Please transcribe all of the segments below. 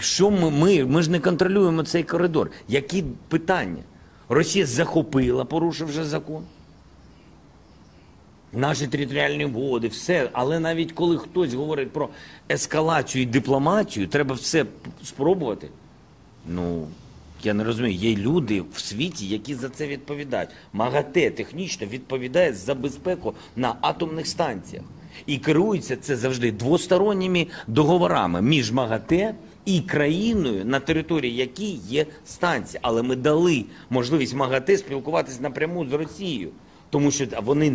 Що ми, ми, ми ж не контролюємо цей коридор. Які питання? Росія захопила, порушивши закон. Наші територіальні води, все. Але навіть коли хтось говорить про ескалацію і дипломатію, треба все спробувати. Ну, я не розумію, є люди в світі, які за це відповідають. МАГАТЕ технічно відповідає за безпеку на атомних станціях. І керується це завжди двосторонніми договорами між МАГАТЕ і країною, на території якій є станція. Але ми дали можливість МАГАТЕ спілкуватися напряму з Росією. Тому що вони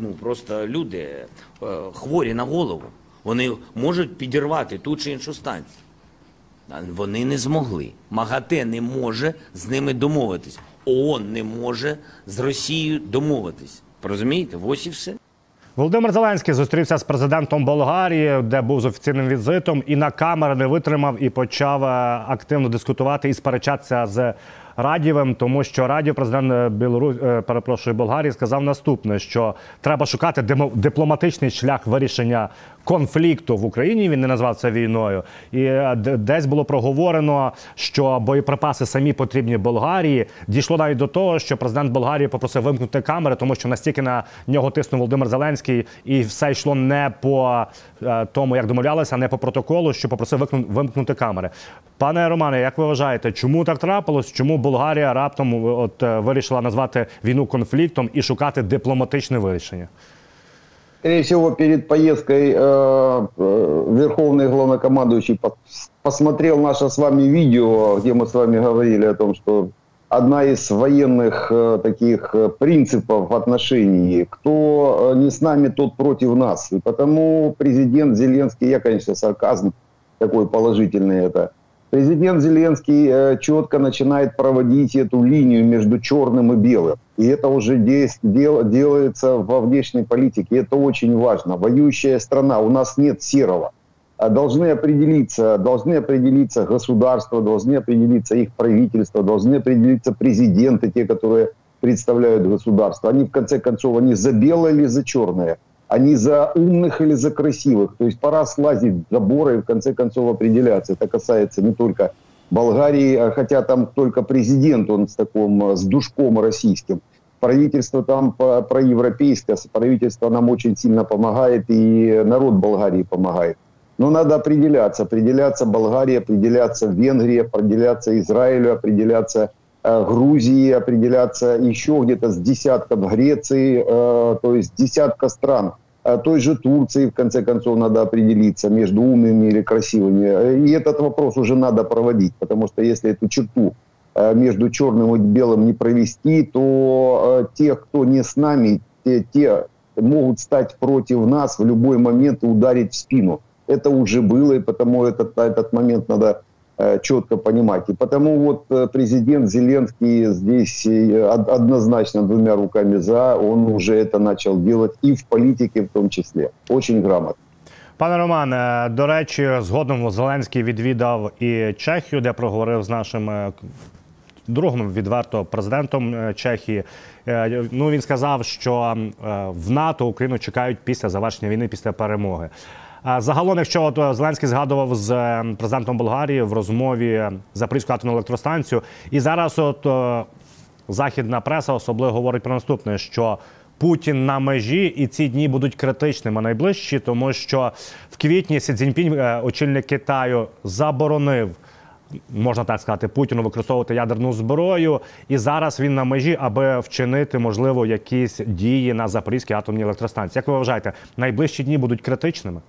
ну, просто люди е, хворі на голову. Вони можуть підірвати ту чи іншу станцію. Вони не змогли. МАГАТЕ не може з ними домовитись. ООН не може з Росією домовитись. Розумієте? Ось і все. Володимир Зеленський зустрівся з президентом Болгарії, де був з офіційним візитом, і на камери не витримав і почав е, активно дискутувати і сперечатися з Радівим, тому що Радів, президент е, Білору... е, перепрошую Болгарії, сказав наступне: що треба шукати дипломатичний шлях вирішення конфлікту в Україні. Він не назвав це війною. І е, десь було проговорено, що боєприпаси самі потрібні Болгарії. Дійшло навіть до того, що президент Болгарії попросив вимкнути камери, тому що настільки на нього тиснув Володимир Зеленський, і все йшло не по е, тому, як домовлялися, а не по протоколу, що попросив вимкнути камери. Пане Романе, як ви вважаєте, чому так трапилось? Чому Болгарія раптом от е, вирішила назвати війну конфліктом і шукати дипломатичне вирішення? Скорее всего, перед поездкой э, э, Верховный Главнокомандующий пос- посмотрел наше с вами видео, где мы с вами говорили о том, что одна из военных э, таких э, принципов в отношении, кто э, не с нами, тот против нас. И потому президент Зеленский, я, конечно, сарказм такой положительный это, Президент Зеленский э, четко начинает проводить эту линию между черным и белым. И это уже делается во внешней политике. Это очень важно. Воюющая страна, у нас нет серого. А Должны определиться, должны определиться государства, должны определиться их правительства, должны определиться президенты, те, которые представляют государство. Они, в конце концов, они за белое или за черное? Они за умных или за красивых? То есть пора слазить с забора и, в конце концов, определяться. Это касается не только Болгарии, а хотя там только президент, он с таким, э, с душком российским. Правительство там проевропейское, правительство нам очень сильно помогает, и народ Болгарии помогает. Но надо определяться. Определяться Болгарии, определяться Венгрии, определяться Израилю, определяться Грузии, определяться еще где-то с десятком Греции, э, то есть десятка стран. Э, той же Турции, в конце концов, надо определиться между умными или красивыми. Э, И этот вопрос уже надо проводить, потому что если эту черту э, между черным и белым не провести, то э, те, кто не с нами, те, те могут стать против нас в любой момент и ударить в спину. Это уже было, и потому этот, этот момент надо э, четко понимать. И потому вот э, президент Зеленский здесь э, од- однозначно двумя руками за, он уже это начал делать и в политике в том числе. Очень грамотно. Пане Романе, до речі, згодом Зеленський відвідав і Чехію, де проговорив з нашим е, другом відверто президентом е, Чехії. Е, Ну він сказав, що е, в НАТО Україну чекають після завершення війни, після перемоги. Загалом, якщо от е, Зеленський згадував з е, президентом Болгарії в розмові Запорізьку атомну електростанцію, і зараз от е, західна преса особливо говорить про наступне: що Путін на межі, і ці дні будуть критичними найближчі, тому що в квітні Сі Цзіньпінь, е, очільник Китаю, заборонив. Можна так сказати, Путіну використовувати ядерну зброю, і зараз він на межі, аби вчинити, можливо, якісь дії на Запорізькій атомній електростанції. Як ви вважаєте, найближчі дні будуть критичними?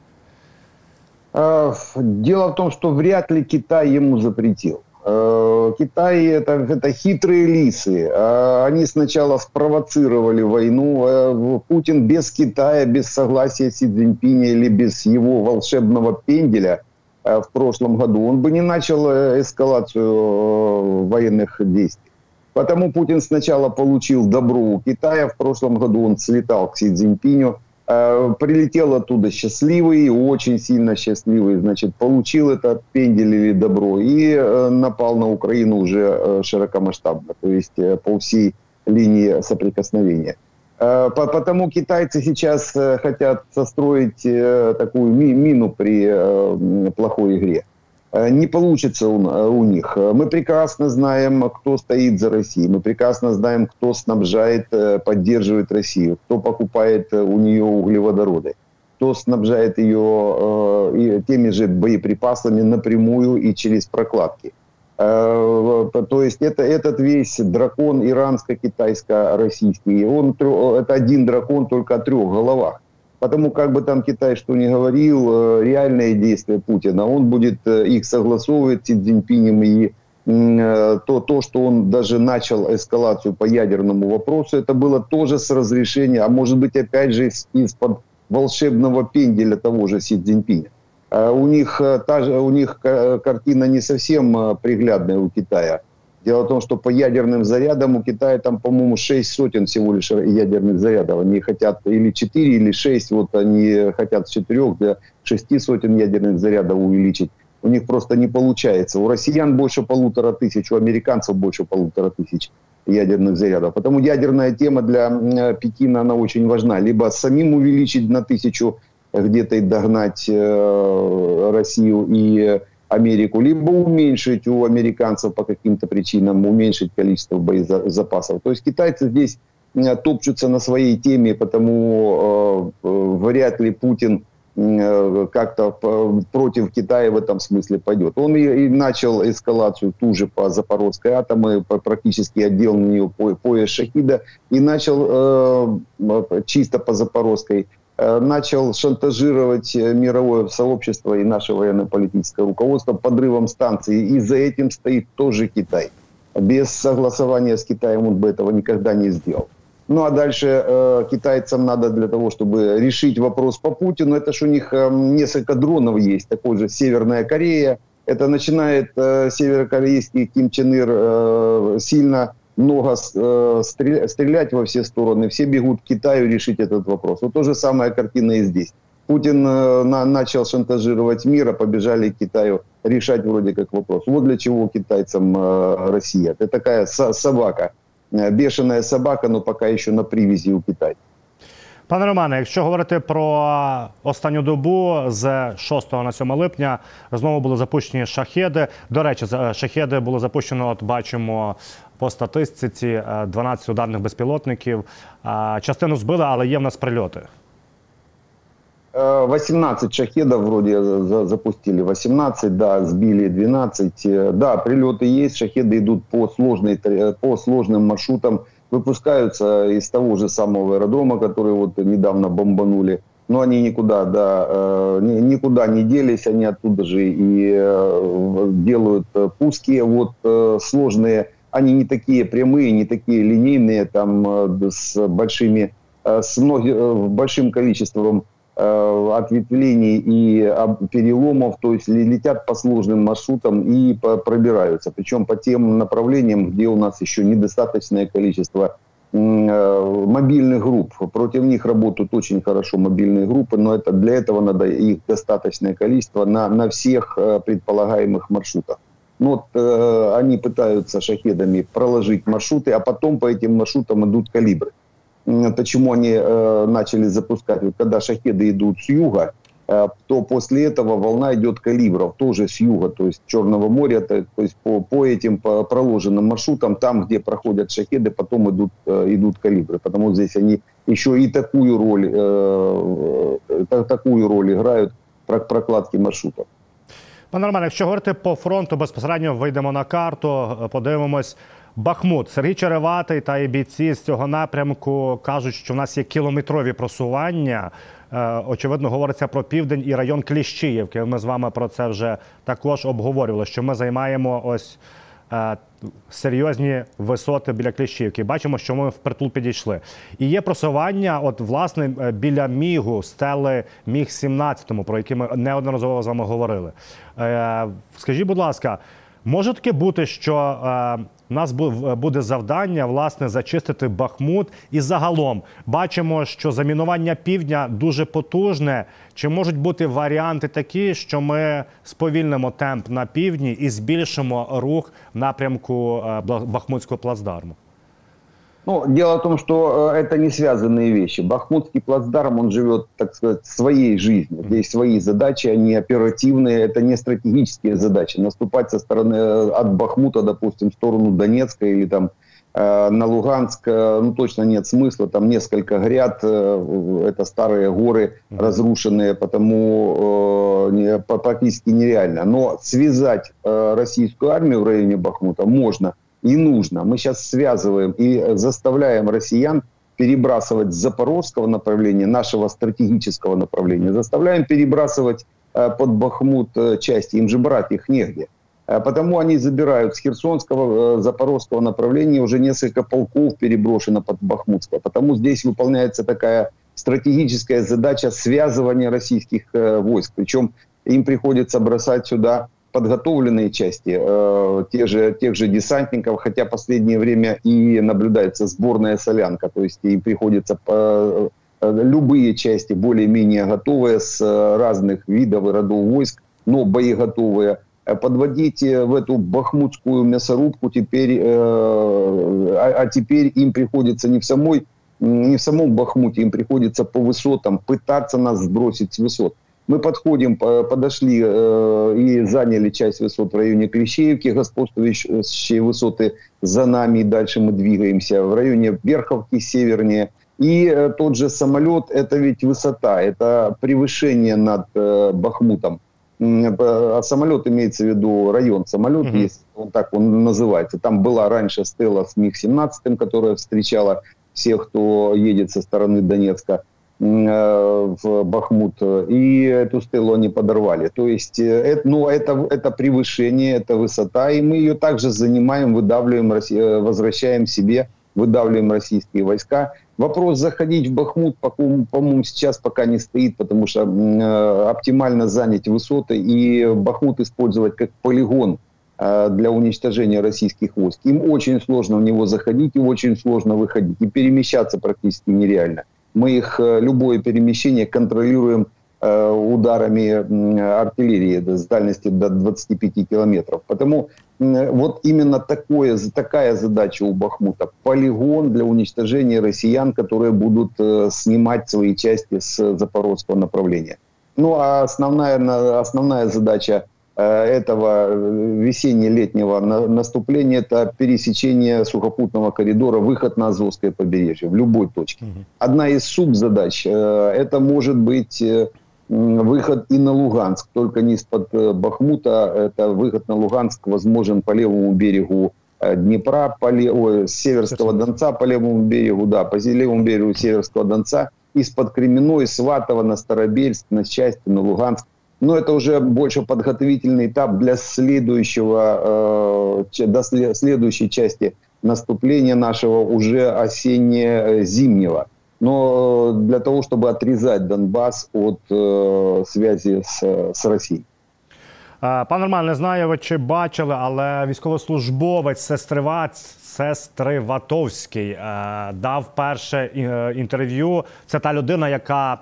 Э, Дело в том, что вряд ли Китай ему запретил. Э, Китай это, это хитрые лисы. Э, Они сначала спровоцировали войну. Путин без Китая, без согласия Си Цзиньпиня или без его волшебного пенделя в прошлом году, он бы не начал эскалацию военных действий. Потому Путин сначала получил добро у Китая. В прошлом году он слетал к Си Цзиньпиню. Э, Прилетел оттуда счастливый, очень сильно счастливый, значит, получил этот пендель или добро и э, напал на Украину уже э, широкомасштабно, то есть по всей линии соприкосновения. По- Потому китайцы сейчас хотят состроить такую ми- мину при плохой игре. Э, Не получится у, э, у них. Э, Мы прекрасно знаем, кто стоит за Россией. Мы прекрасно знаем, кто снабжает, поддерживает Россию, кто покупает у нее углеводороды, кто снабжает ее теми же боеприпасами напрямую и через прокладки. То есть это, этот весь дракон иранско-китайско-российский, он, это один дракон только о трех головах. Потому как бы там Китай что ни говорил, э, реальные действия Путина, он будет э, их согласовывать с Си Цзиньпинем и э, то, то, что он даже начал эскалацию по ядерному вопросу, это было тоже с разрешения, а может быть опять же из- из-под волшебного пенделя того же Си Цзиньпиня. У них, та же, у них ка- картина не совсем приглядная у Китая. Дело в том, что по ядерным зарядам у Китая там, по-моему, 6 сотен всего лишь ядерных зарядов. Они хотят или 4, или 6, вот они хотят с 4 до 6 сотен ядерных зарядов увеличить. У них просто не получается. У россиян больше полутора тысяч, у американцев больше полутора тысяч ядерных зарядов. Потому ядерная тема для м, Пекина, она очень важна. Либо самим увеличить на тысячу где-то и догнать э, Россию и Америку, либо уменьшить у американцев по каким-то причинам, уменьшить количество боезапасов. То есть китайцы здесь э, топчутся на своей теме, потому э, э, вряд ли Путин э, как-то против Китая в этом смысле пойдет. Он и, и начал эскалацию ту же по Запорожской атомы, практически отдел на нее по, пояс Шахида, и начал э, м, чисто по Запорожской э, начал шантажировать э, мировое сообщество и наше военно-политическое руководство подрывом станции. И за этим стоит тоже Китай. Без согласования с Китаем он бы этого никогда не сделал. Ну а дальше э, китайцам надо для того, чтобы решить вопрос по Путину, это ж у них э, несколько дронов есть, такой же Северная Корея. Это начинает э, северокорейский Ким Чен Ир э, сильно много э, стрелять, стрелять во все стороны. Все бегут к Китаю решить этот вопрос. Вот то же самая картина и здесь. Путин э, на- начал шантажировать мир, а побежали к Китаю решать вроде как вопрос. Вот для чего китайцам э, Россия. Это такая со- собака, Э, бешеная собака, но пока еще на привязи у Китая. Пане Романе, якщо говорити про останню добу з 6 на 7 липня, знову були запущені шахеди. До речі, за- шахеди було запущено. От бачимо по статистиці е, 12 ударних безпілотників. Е, Частину збили, але є в нас прильоти. Э, 18 шахедов вроде за- запустили, 18, да, сбили 12. Э, Да, прилеты есть, шахеды идут по, сложной, тр- по сложным маршрутам, выпускаются из того же самого аэродрома, который вот недавно бомбанули. Но они никуда, да, э, ни- никуда не делись, они оттуда же и э, делают э, пуски вот э, сложные. они не такие прямые, не такие линейные, там э, с большими, э, с многи- э, большим количеством ответвлений и переломов, то есть ле- летят по сложным маршрутам и пробираются. Причем по тем направлениям, где у нас еще недостаточное количество мобильных групп. Против них работают очень хорошо мобильные группы, но это, для этого надо их достаточное количество на, на всех предполагаемых маршрутах. Ну, э, они пытаются шахедами проложить маршруты, а потом по этим маршрутам идут калибры. Почему они э, начали запускать? Вот когда шахеды идут с юга, э, то после этого волна идет калибров, тоже с юга, то есть Черного моря, то, то есть по, по этим по проложенным маршрутам, там, где проходят шахеды, потом идут, э, идут калибры, потому здесь они еще и такую роль, э, э, та- такую роль играют про- прокладки маршрутов. Пане Романе, якщо говорити по фронту, безпосередньо вийдемо на карту, е, подивимось. Бахмут, Сергій Череватий та і бійці з цього напрямку кажуть, що в нас є кілометрові просування. Е, Очевидно, говориться про південь і район Кліщіївки. Ми з вами про це вже також обговорювали. Що ми займаємо ось серйозні висоти біля Кліщівки. Бачимо, що ми впритул підійшли. І є просування, от власне е, біля мігу, стели міг 17 про які ми неодноразово з вами говорили. Е, Скажіть, будь ласка, може таке бути, що е, у нас бу- буде завдання власне зачистити Бахмут, і загалом бачимо, що замінування півдня дуже потужне. Чи можуть бути варіанти такі, що ми сповільнимо темп на півдні і збільшимо рух в напрямку е, Бахмутського плацдарму? Ну, дело в том, что э, это не связанные вещи. Бахмутский плацдарм, он живет, так сказать, своей жизнью. Здесь свои задачи, они оперативные, это не стратегические задачи. Наступать со стороны э, от Бахмута, допустим, в сторону Донецка или там э, на Луганск, ну, точно нет смысла. Там несколько гряд, это старые горы разрушенные, потому практически нереально. Но связать российскую армию в районе Бахмута можно и нужно. Мы сейчас связываем и заставляем россиян перебрасывать с запорожского направления, нашего стратегического направления, заставляем перебрасывать э, под Бахмут э, части, им же брать их негде. Э, Потому они забирают с Херсонского, э, Запорожского направления уже несколько полков переброшено под Бахмутское. Потому здесь выполняется такая стратегическая задача связывания российских э, войск. Причем им приходится бросать сюда подготовленные части, э, тех, же, тех же десантников, хотя последнее время и наблюдается сборная солянка, то есть им приходится э, э, любые части более-менее готовые с э, разных видов и родов войск, но боеготовые, э, подводить в эту бахмутскую мясорубку теперь, э, а, а теперь им приходится не в самой не в самом Бахмуте, им приходится по высотам пытаться нас сбросить с высот. Мы подходим, по- подошли э, и заняли часть высот в районе Клещеевки, господствующие высоты за нами, и дальше мы двигаемся в районе Верховки севернее. И э, тот же самолет, это ведь высота, это превышение над э, Бахмутом. Э, А самолет имеется в виду район самолет, Мгм. есть, вот так он называется. Там была раньше Стелла с МиГ-17, которая встречала всех, кто едет со стороны Донецка э, в Бахмут, и эту стелу они подорвали. То есть, э, это, ну, это, это превышение, это высота, и мы ее также занимаем, выдавливаем, э, возвращаем себе, выдавливаем российские войска. Вопрос заходить в Бахмут, по-моему, сейчас пока не стоит, потому что э, оптимально занять высоты и Бахмут использовать как полигон э, для уничтожения российских войск. Им очень сложно в него заходить и очень сложно выходить. И перемещаться практически нереально. Мы их, э, любое перемещение контролируем э, ударами артиллерии с дальности до 25 километров. Потому вот именно такое, такая задача у Бахмута. Полигон для уничтожения россиян, которые будут э, снимать свои части с запорожского направления. Ну а основная, на- основная задача этого э, весенне-летнего на- наступления это пересечение сухопутного коридора, выход на Азовское побережье в любой точке. Одна из субзадач э, это может быть э, выход и на Луганск, только не из-под э, Бахмута, это выход на Луганск возможен по левому берегу э, Днепра, по ле- ой, с Северского Донца по левому берегу, да, по левому берегу Северского Донца, из-под Кременной, Сватова на Старобельск, на Счастье, на Луганск. Но это уже больше подготовительный этап для следующего, э, до сле- следующей части наступления нашего уже осенне-зимнего. Но для того, чтобы отрезать Донбасс от э, связи с, с Россией. Е, Пан Роман, не знаю, ви чи бачили, але військовослужбовець Сестриват, Сестриватовський дав перше інтерв'ю. Це та людина, яка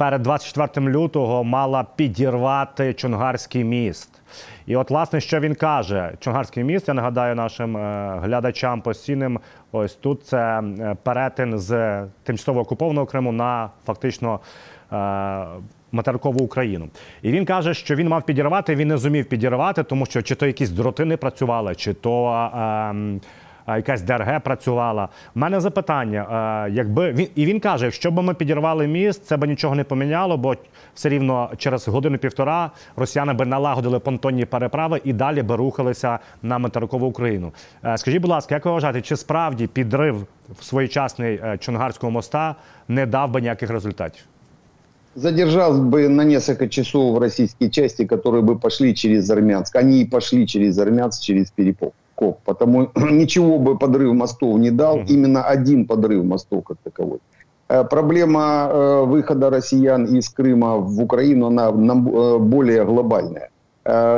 перед 24 лютого мала підірвати Чонгарський міст. І от, власне, що він каже: Чонгарський міст, я нагадаю нашим е, глядачам постійним. Ось тут це е, перетин з тимчасово окупованого Криму на фактично е, материкову Україну. І він каже, що він мав підірвати, він не зумів підірвати, тому що чи то якісь дроти не працювали, чи то. ем, а якась ДРГ працювала. У мене запитання: е, якби він і він каже, якщо б ми підірвали міст, це б нічого не поміняло, бо все рівно через годину-півтора росіяни би налагодили понтонні переправи і далі би рухалися на материкову Україну. Е, Скажіть, будь ласка, як ви вважаєте, чи справді підрив своєчасний е, Чонгарського моста не дав би ніяких результатів? Задержал бы на несколько часов российские части, которые бы пошли через Армянск. Они и пошли через Армянск, через Перепоков. Потому ничего бы подрыв мостов не дал. Мгм. Именно один подрыв мостов как таковой. Э, Проблема э, выхода россиян из Крыма в Украину, она э, более глобальная.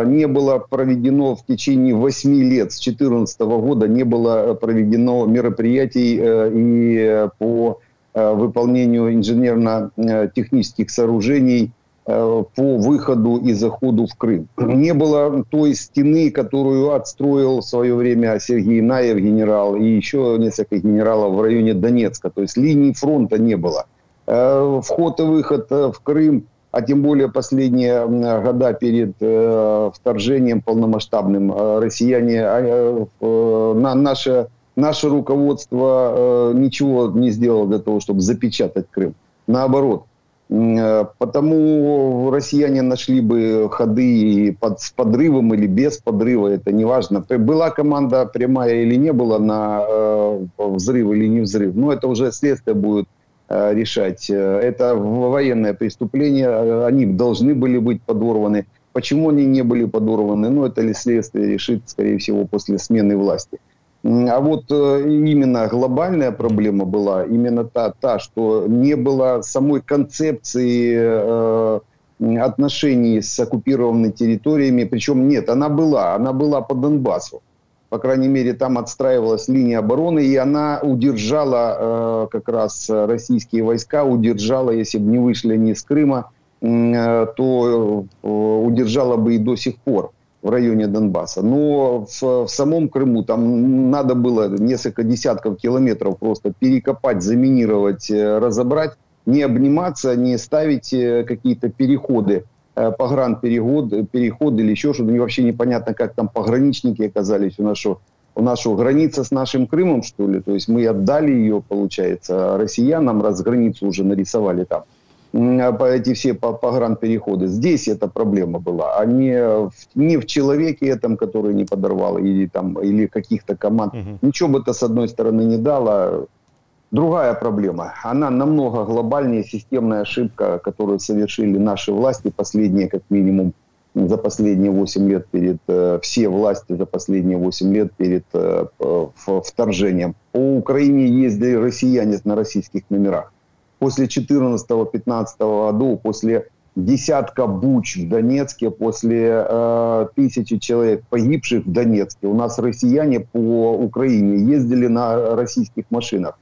Не было проведено в течение 8 лет, с 2014 года, не было проведено мероприятий и по выполнению инженерно-технических сооружений по выходу и заходу в Крым. Не было той стены, которую отстроил в свое время Сергей Наев, генерал, и еще несколько генералов в районе Донецка. То есть линии фронта не было. Э, вход и выход э, в Крым, а тем более последние года перед э, вторжением полномасштабным, э, россияне, э, э, на, наше, наше руководство э, ничего не сделало для того, чтобы запечатать Крым. Наоборот, э, Потому россияне нашли бы ходы под, с подрывом или без подрыва, это не важно. Была команда прямая или не была на э, взрыв или не взрыв. Но это уже следствие будет э, решать. Э, Это военное преступление, э, они должны были быть подорваны. Почему они не были подорваны? Ну, это ли следствие решит, скорее всего, после смены власти. А вот э, именно глобальная проблема была именно та, та что не было самой концепции э, отношений с оккупированными территориями. Причем нет, она была, она была по Донбассу. По крайней мере, там отстраивалась линия обороны, и она удержала э, как раз российские войска, удержала, если бы не вышли они из Крыма, э, то э, удержала бы и до сих пор в районе Донбасса. Но в, в самом Крыму там надо было несколько десятков километров просто перекопать, заминировать, э, разобрать, не обниматься, не ставить э, какие-то переходы, э, погранпереход, переходы или еще что-то. Мне вообще непонятно, как там пограничники оказались у нашего у нашу граница с нашим Крымом, что ли. То есть мы отдали ее, получается, россиянам, раз границу уже нарисовали там. По эти все по- погранпереходы. Здесь эта проблема была, а не в, не в человеке этом, который не подорвал, или, там, или каких-то команд. Мгм. Ничего бы это, с одной стороны, не дало. Другая проблема, она намного глобальнее, системная ошибка, которую совершили наши власти последние, как минимум, за последние 8 лет перед, э, все власти за последние 8 лет перед э, вторжением. По Украине ездили россияне на российских номерах. После 14-15 годов, после десятка буч в Донецке, после э, тысячи человек погибших в Донецке, у нас россияне по Украине ездили на российских машинах.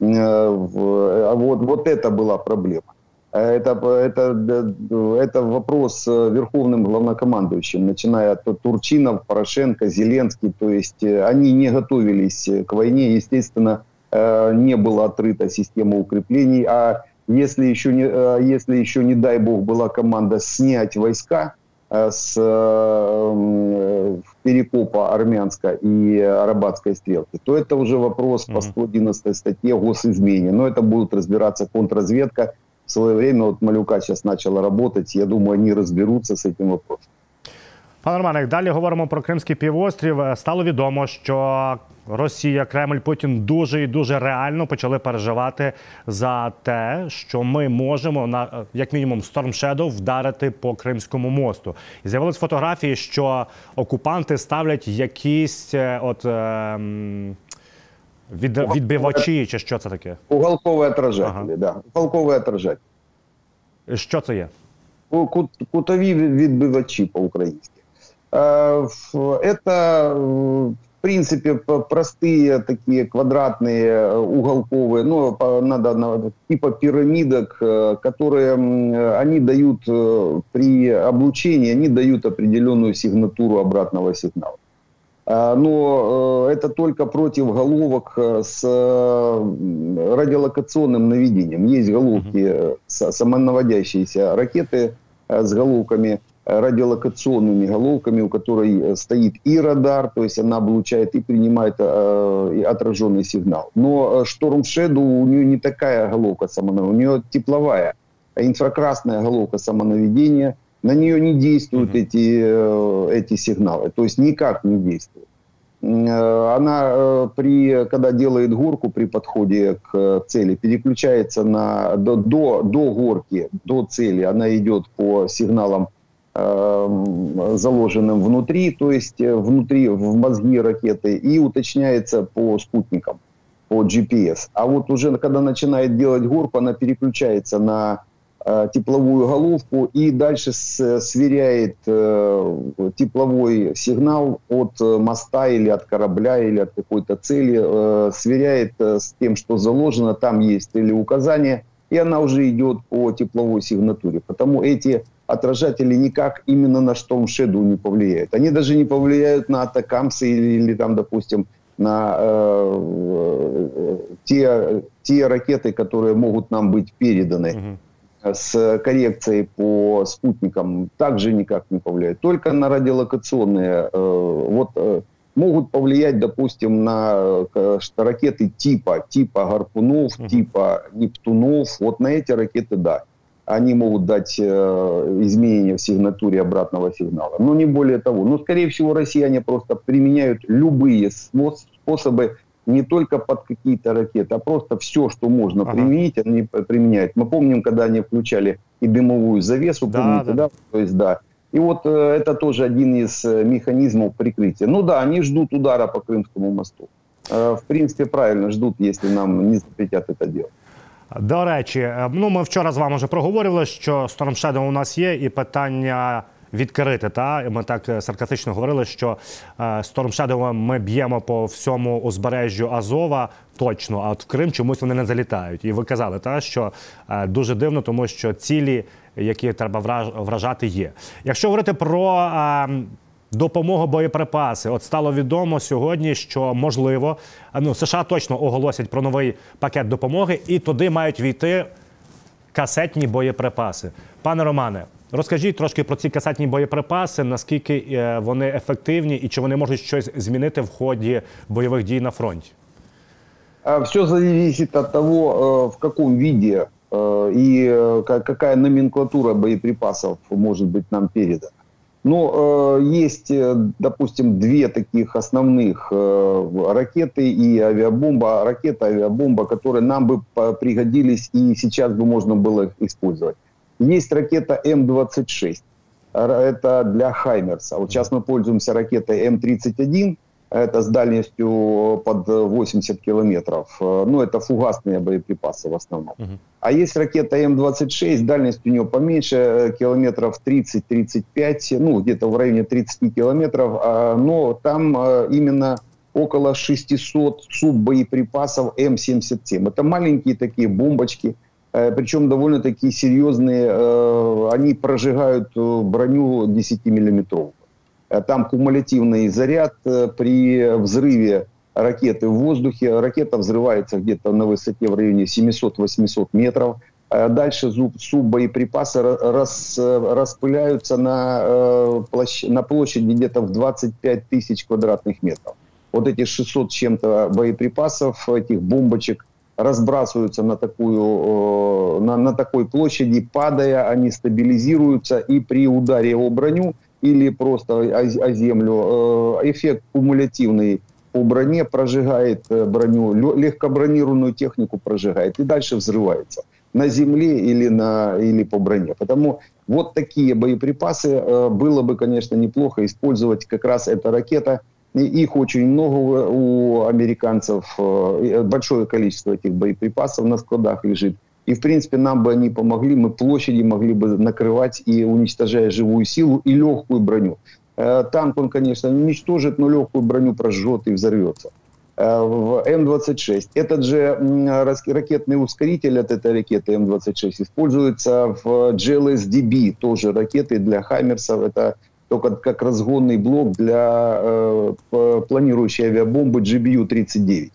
Э, в- а вот, вот это была проблема. Это, это, это вопрос э, верховным главнокомандующим, начиная от Турчинов, Порошенко, Зеленский. То есть э, они не готовились э, к войне. Естественно, э, не была отрыта система укреплений. А если еще, не, э, если еще, не дай бог, была команда снять войска э, с э, м, Перекопа, Армянска и Арабатской стрелки, то это уже вопрос по Мгм. 111 статье о госизмене. Но это будет разбираться контрразведка. В свое время вот Малюка сейчас начала работать. Я думаю, они разберутся с этим вопросом. Пане Романе, як далі говоримо про Кримський півострів. Е, Стало відомо, що Росія, Кремль, Путін дуже і дуже реально почали переживати за те, що ми можемо на е, як мінімум Storm Shadow вдарити по Кримському мосту. І з'явились фотографії, що окупанти ставлять якісь е, от. е, м, Від, відбивачі, чи що це таке? Уголковые отражатели, Ага. да. Уголковые отражатели. Що це є? Ку- ку- Кутові відбивачі по-українськи. Е, в- Это, э, в принципе, простые такие квадратные э, уголковые, ну, надо, на- типа пирамидок, э, которые они дают э, при облучении, они дают определенную сигнатуру обратного сигнала. А, Но это только против головок с радиолокационным наведением. Есть головки, с- самонаводящиеся ракеты с головками, радиолокационными головками, у которой э, стоит и радар, то есть она облучает и принимает э, отраженный сигнал. Но э, Storm Shadow у нее не такая головка самонаведения, у нее тепловая, а инфракрасная головка самонаведения. На нее не действуют Мгм. эти, э, эти сигналы, то есть никак не действуют. Э, Она при, когда делает горку при подходе к цели, переключается на, до, до, до горки, до цели, она идет по сигналам заложенным внутри, то есть э, внутри, в мозги ракеты, и уточняется по спутникам, по GPS. А вот уже когда начинает делать горку, она переключается на э, тепловую головку и дальше сверяет э, тепловой сигнал от э, моста или от корабля или от какой-то цели, э, сверяет э, с тем, что заложено, там есть или указания, и она уже идет по тепловой сигнатуре. Потому эти отражатели никак именно на Storm Shadow не повлияют. Они даже не повлияют на атакамсы или, или там, допустим, на э, э, те, те ракеты, которые могут нам быть переданы с коррекцией по спутникам, также никак не повлияют. Только на радиолокационные. э, вот э, могут повлиять, допустим, на э, ракеты типа, типа гарпунов, типа Нептунов. Вот на эти ракеты, да. Они могут дать э, изменения в сигнатуре обратного сигнала. Но не более того. Но, скорее всего, россияне просто применяют любые способы не только под какие-то ракеты, а просто все, что можно Ага. применить, они применяют. Мы помним, когда они включали и дымовую завесу, Да, помните, да. да? То есть, да. И вот э, это тоже один из э, механизмов прикрытия. Ну да, они ждут удара по Крымскому мосту. Э, в принципе, правильно ждут, если нам не запретят это делать. До речі, е, ну ми вчора з вами вже проговорювали, що Storm Shadow у нас є, і питання відкрити. Та ми так е, саркастично говорили, що е, Storm Shadow ми б'ємо по всьому узбережжю Азова точно, а от в Крим чомусь вони не залітають. І ви казали, та що дуже дивно, тому що цілі, які треба вражати, є. Якщо говорити про е, Допомога боєприпаси. От стало відомо сьогодні, що можливо, а, ну США точно оголосять про новий пакет допомоги, і туди мають війти касетні боєприпаси. Пане Романе, розкажіть трошки про ці касетні боєприпаси, наскільки е, вони ефективні і чи вони можуть щось змінити в ході бойових дій на фронті. Все зависит от того, э, в каком виде э, и э, ка- какая номенклатура боеприпасов может быть нам передана. Но э, есть, э, допустим, две таких основных э, ракеты и авиабомба. Ракета, авиабомба, которые нам бы пригодились и сейчас бы можно было их использовать. Есть ракета М-26. Р- Это для Хаймерса. Вот сейчас мы пользуемся ракетой М-31. Это с дальностью под 80 километров. Э, Ну, это фугасные боеприпасы в основном. Мгм. А есть ракета М-26, дальность у нее поменьше, э, километров 30-35, ну, где-то в районе 30 километров, а, но там э, именно около 600 суббоеприпасов М-77. Это маленькие такие бомбочки, э, причем довольно-таки серьезные, э, они прожигают э, броню 10-миллиметровую. Э, Там кумулятивный заряд э, при взрыве ракеты в воздухе. Ракета взрывается где-то на высоте в районе 700-800 метров. Э, Дальше зуб, суббоеприпасы ра- рас, э, распыляются на, э, площ- на площади где-то в 25 тысяч квадратных метров. Вот эти 600 с чем-то боеприпасов, этих бомбочек, разбрасываются на, такую, э, на, на такой площади, падая, они стабилизируются, и при ударе о броню или просто о, землю, э, эффект кумулятивный по броне прожигает э, броню, легкобронированную технику прожигает и дальше взрывается на земле или, на, или по броне. Потому вот такие боеприпасы э, было бы, конечно, неплохо использовать. Как раз эта ракета, их очень много у американцев, большое количество этих боеприпасов на складах лежит. И, в принципе, нам бы они помогли, мы площади могли бы накрывать и уничтожая живую силу и легкую броню. Э, Танк он, конечно, не уничтожит, но легкую броню прожжет и взорвется. Э, В М-26. Этот же ракетный ускоритель от этой ракеты М-26 используется в GLSDB, тоже ракеты для Хаймерсов. Это только как разгонный блок для э, планирующей авиабомбы GBU-39.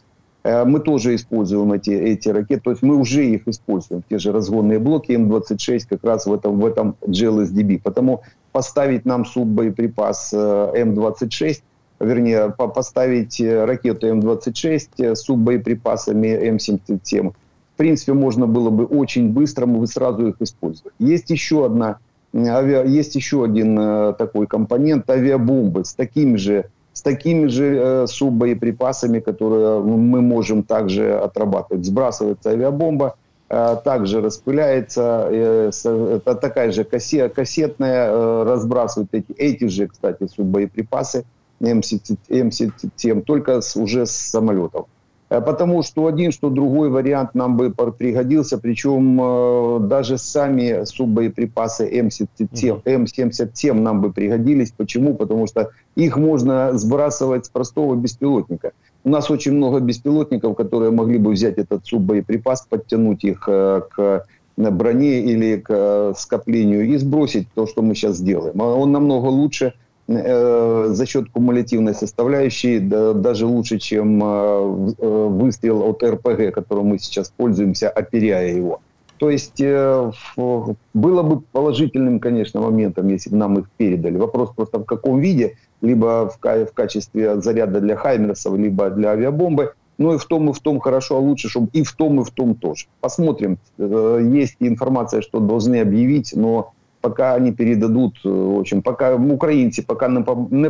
Э, Мы тоже используем эти, эти ракеты, то есть мы уже их используем, те же разгонные блоки М-26 как раз в этом, в этом GLSDB. Потому поставить нам суббоеприпас э, М-26, вернее, по- поставить э, ракету М-26 э, с суббоеприпасами М-77, в принципе, можно было бы очень быстро, мы бы сразу их использовали. Есть еще одна авиа, есть еще один такой компонент авиабомбы с такими же с такими же э, суббоеприпасами, которые мы можем также отрабатывать. Сбрасывается авиабомба, э, также распыляется, э, это такая же кассе- кассетная, э, разбрасывают эти, эти же, кстати, суббоеприпасы М-77, М-77, только уже с самолетов. Э, Потому что один, что другой вариант нам бы пригодился, причем э, даже сами суббоеприпасы М-77, М-77 нам бы пригодились. Почему? Потому что их можно сбрасывать с простого беспилотника. У нас очень много беспилотников, которые могли бы взять этот суббоеприпас, подтянуть их э, к броне или к скоплению и сбросить то, что мы сейчас делаем. А Он намного лучше э, за счет кумулятивной составляющей, да, даже лучше, чем э, э, выстрел от РПГ, которым мы сейчас пользуемся, оперяя его. То есть было бы положительным, конечно, моментом, если бы нам их передали. Вопрос просто в каком виде, либо в, в качестве заряда для Хаймерсов, либо для авиабомбы. Ну и в том, и в том хорошо, а лучше, чтобы и в том, и в том тоже. Посмотрим. Есть информация, что должны объявить, но пока они передадут, э, в общем, пока украинцы, пока не, по- не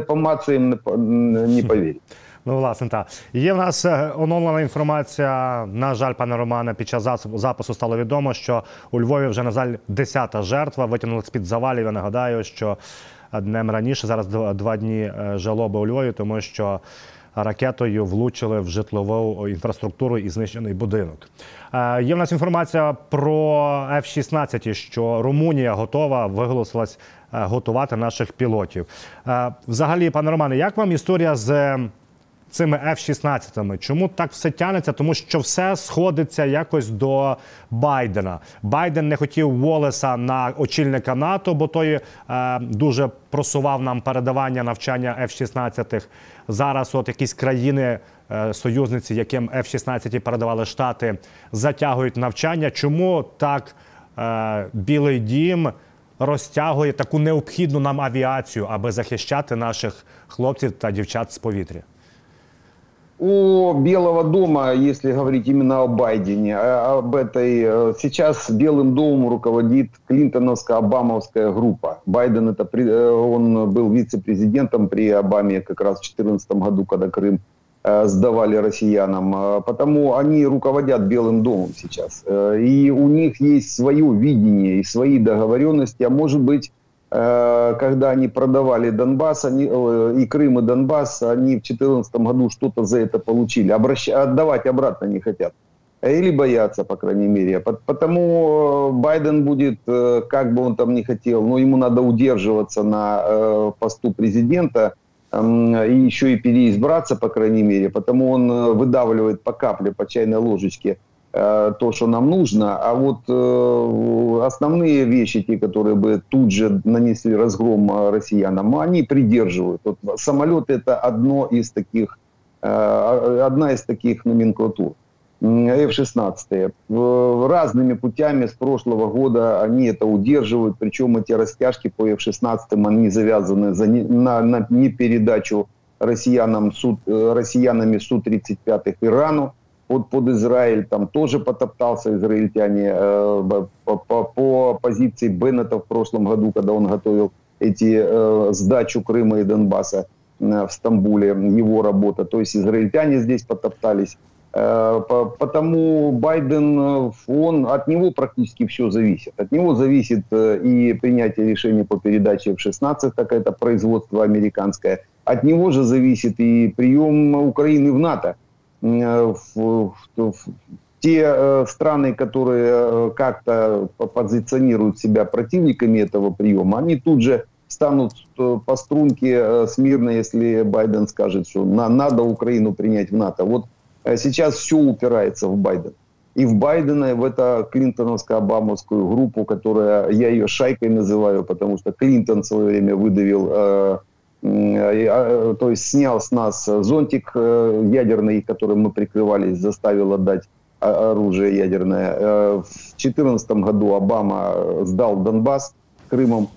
не, по- не поверят. Ну, власне, так. Є в нас е, оновлена інформація. На жаль, пане Романе, під час запису стало відомо, що у Львові вже, на жаль, десята жертва. Витягнули з-під завалів. Я нагадаю, що днем раніше, зараз два, два дні е, жалоби у Львові, тому що ракетою влучили в житлову інфраструктуру і знищений будинок. Е, Є в нас інформація про F-16, що Румунія готова виголосилась е, готувати наших пілотів. Е, Взагалі, пане Романе, як вам історія з цими F-16? Чому так все тянеться? Тому що все сходиться якось до Байдена. Байден не хотів Волеса на очільника НАТО, бо той е, дуже просував нам передавання навчання F-16. Зараз от якісь країни. е, Союзниці, яким F-16 передавали штати, затягують навчання. Чому так е, Білий Дім розтягує таку необхідну нам авіацію, аби захищати наших хлопців та дівчат з повітря? У Белого дома, если говорить именно о Байдене, а- об этой, э, сейчас Белым домом руководит Клинтоновско-Обамовская группа. Байден это, э, он был вице-президентом при Обаме как раз в 2014 году, когда Крым э, сдавали россиянам. Потому они руководят Белым домом сейчас. И у них есть свое видение и свои договоренности, а может быть когда они продавали Донбасс они, э, и Крым, и Донбасс, они в 2014 году что-то за это получили. Обращ... Отдавать обратно не хотят. Или боятся, по крайней мере. Пот- Потому э, Байден будет, э, как бы он там ни хотел, но ему надо удерживаться на э, посту президента и еще и переизбраться, по крайней мере. Потому он э, выдавливает по капле, по чайной ложечке э, то, что нам нужно, а вот э, основные вещи, те, которые бы тут же нанесли разгром э, россиянам, они придерживают. Вот самолет это одно из таких, э, одна из таких номенклатур. М, F-16. В- Разными путями с прошлого года они это удерживают, причем эти растяжки по F-16 они завязаны за не- на, на непередачу россиянам, Су, э, россиянами Су-35 Ирану под, под Израиль, там тоже потоптался израильтяне э, по, по, по позиции Беннета в прошлом году, когда он готовил эти э, сдачу Крыма и Донбасса э, в Стамбуле, его работа. То есть израильтяне здесь потоптались. Э, по- Потому Байден, э, он, от него практически все зависит. От него зависит э, и принятие решений по передаче F-16, как это производство американское. От него же зависит и прием Украины в НАТО. Э, в- в- в- те э, страны, которые э, как-то по- позиционируют себя противниками этого приема, они тут же станут по струнке смирно, если Байден скажет, что на- надо Украину принять в НАТО. Вот сейчас все упирается в Байдена. И в Байдена, и в это Клинтоновско-Обамовскую группу, которая, я ее шайкой называю, потому что Клинтон в свое время выдавил То есть снял с нас зонтик э, ядерный, которым мы прикрывались, заставил отдать о- оружие ядерное. Э, В 2014 году Обама сдал Донбасс Крымом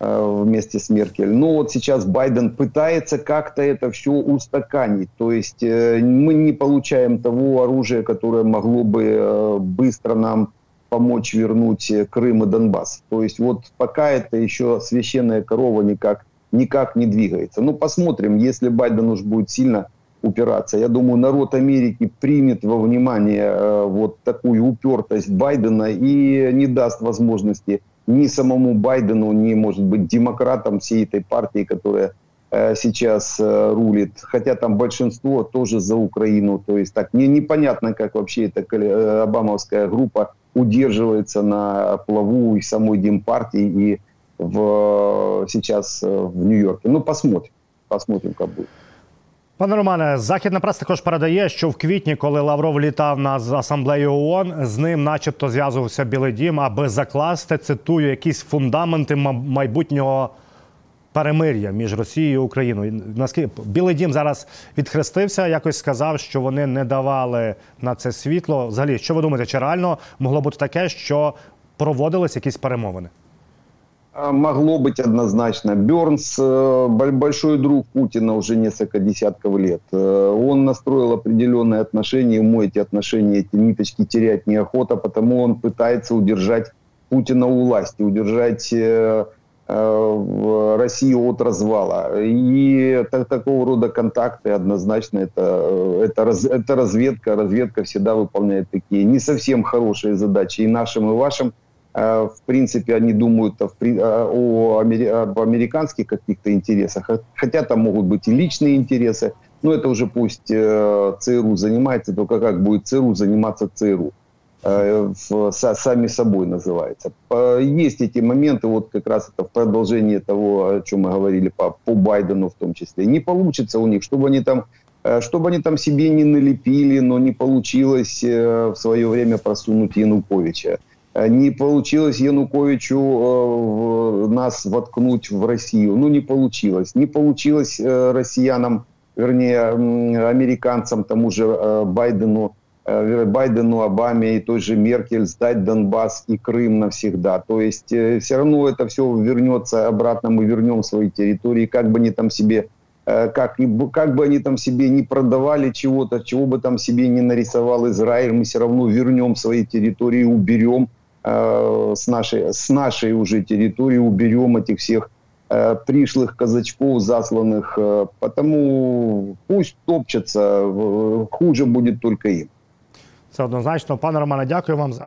э, вместе с Меркель. Но вот сейчас Байден пытается как-то это все устаканить. То есть э, мы не получаем того оружия, которое могло бы э, быстро нам помочь вернуть э, Крым и Донбасс. То есть вот пока это еще священная корова никак никак не двигается. Ну, посмотрим, если Байден уж будет сильно упираться. Я думаю, народ Америки примет во внимание э, вот такую упертость Байдена и не даст возможности ни самому Байдену, ни, может быть, демократам всей этой партии, которая э, сейчас э, рулит. Хотя там большинство тоже за Украину. То есть так не, непонятно, как вообще эта обамовская группа удерживается на плаву и самой Демпартии, и в, сейчас э, в Нью-Йорке. Ну, посмотрим. Посмотрим, как будет. Пане Романе, західна преса також передає, що в квітні, коли Лавров літав на асамблею ООН, з ним, начебто, зв'язувався Білий Дім, аби закласти цитую якісь фундаменти ма- майбутнього перемир'я між Росією і Україною. Наскільки Білий Дім зараз відхрестився, якось сказав, що вони не давали на це світло. Взагалі, що ви думаєте, чи реально могло бути таке, що проводились якісь перемовини? А, Могло быть однозначно. Бернс э, бо- большой друг Путина уже несколько десятков лет. Э, Он настроил определенные отношения, ему эти отношения, эти ниточки терять неохота, потому он пытается удержать Путина у власти, удержать э, Россию от развала. И та- такого рода контакты однозначно это, это, раз- это разведка. Разведка всегда выполняет такие не совсем хорошие задачи и нашим, и вашим. Э, В принципе, они думают о, американских каких-то интересах, Хо- хотя там могут быть и личные интересы, но это уже пусть э, ЦРУ занимается, только как будет ЦРУ заниматься ЦРУ. Э, в- са- сами собой называется. Есть эти моменты, вот как раз это в продолжении того, о чем мы говорили по, по Байдену в том числе. Не получится у них, чтобы они там чтобы они там себе не налепили, но не получилось в свое время просунуть Януковича. Э, Не получилось Януковичу э, нас воткнуть в Россию. Ну, не получилось. Не получилось э, россиянам, вернее, американцам, тому же Байдену, Байдену, Обаме и той же Меркель сдать Донбасс и Крым навсегда. То есть все равно это все вернется обратно, мы вернем свои территории, как бы они там себе как, как бы они там себе не продавали чего-то, чего бы там себе не нарисовал Израиль, мы все равно вернем свои территории, уберем э, с, нашей, с нашей уже территории, уберем этих всех э, пришлых казачков, засланных. э, потому пусть топчатся, э, хуже будет только им. Це однозначно. Пане Романе, дякую вам за.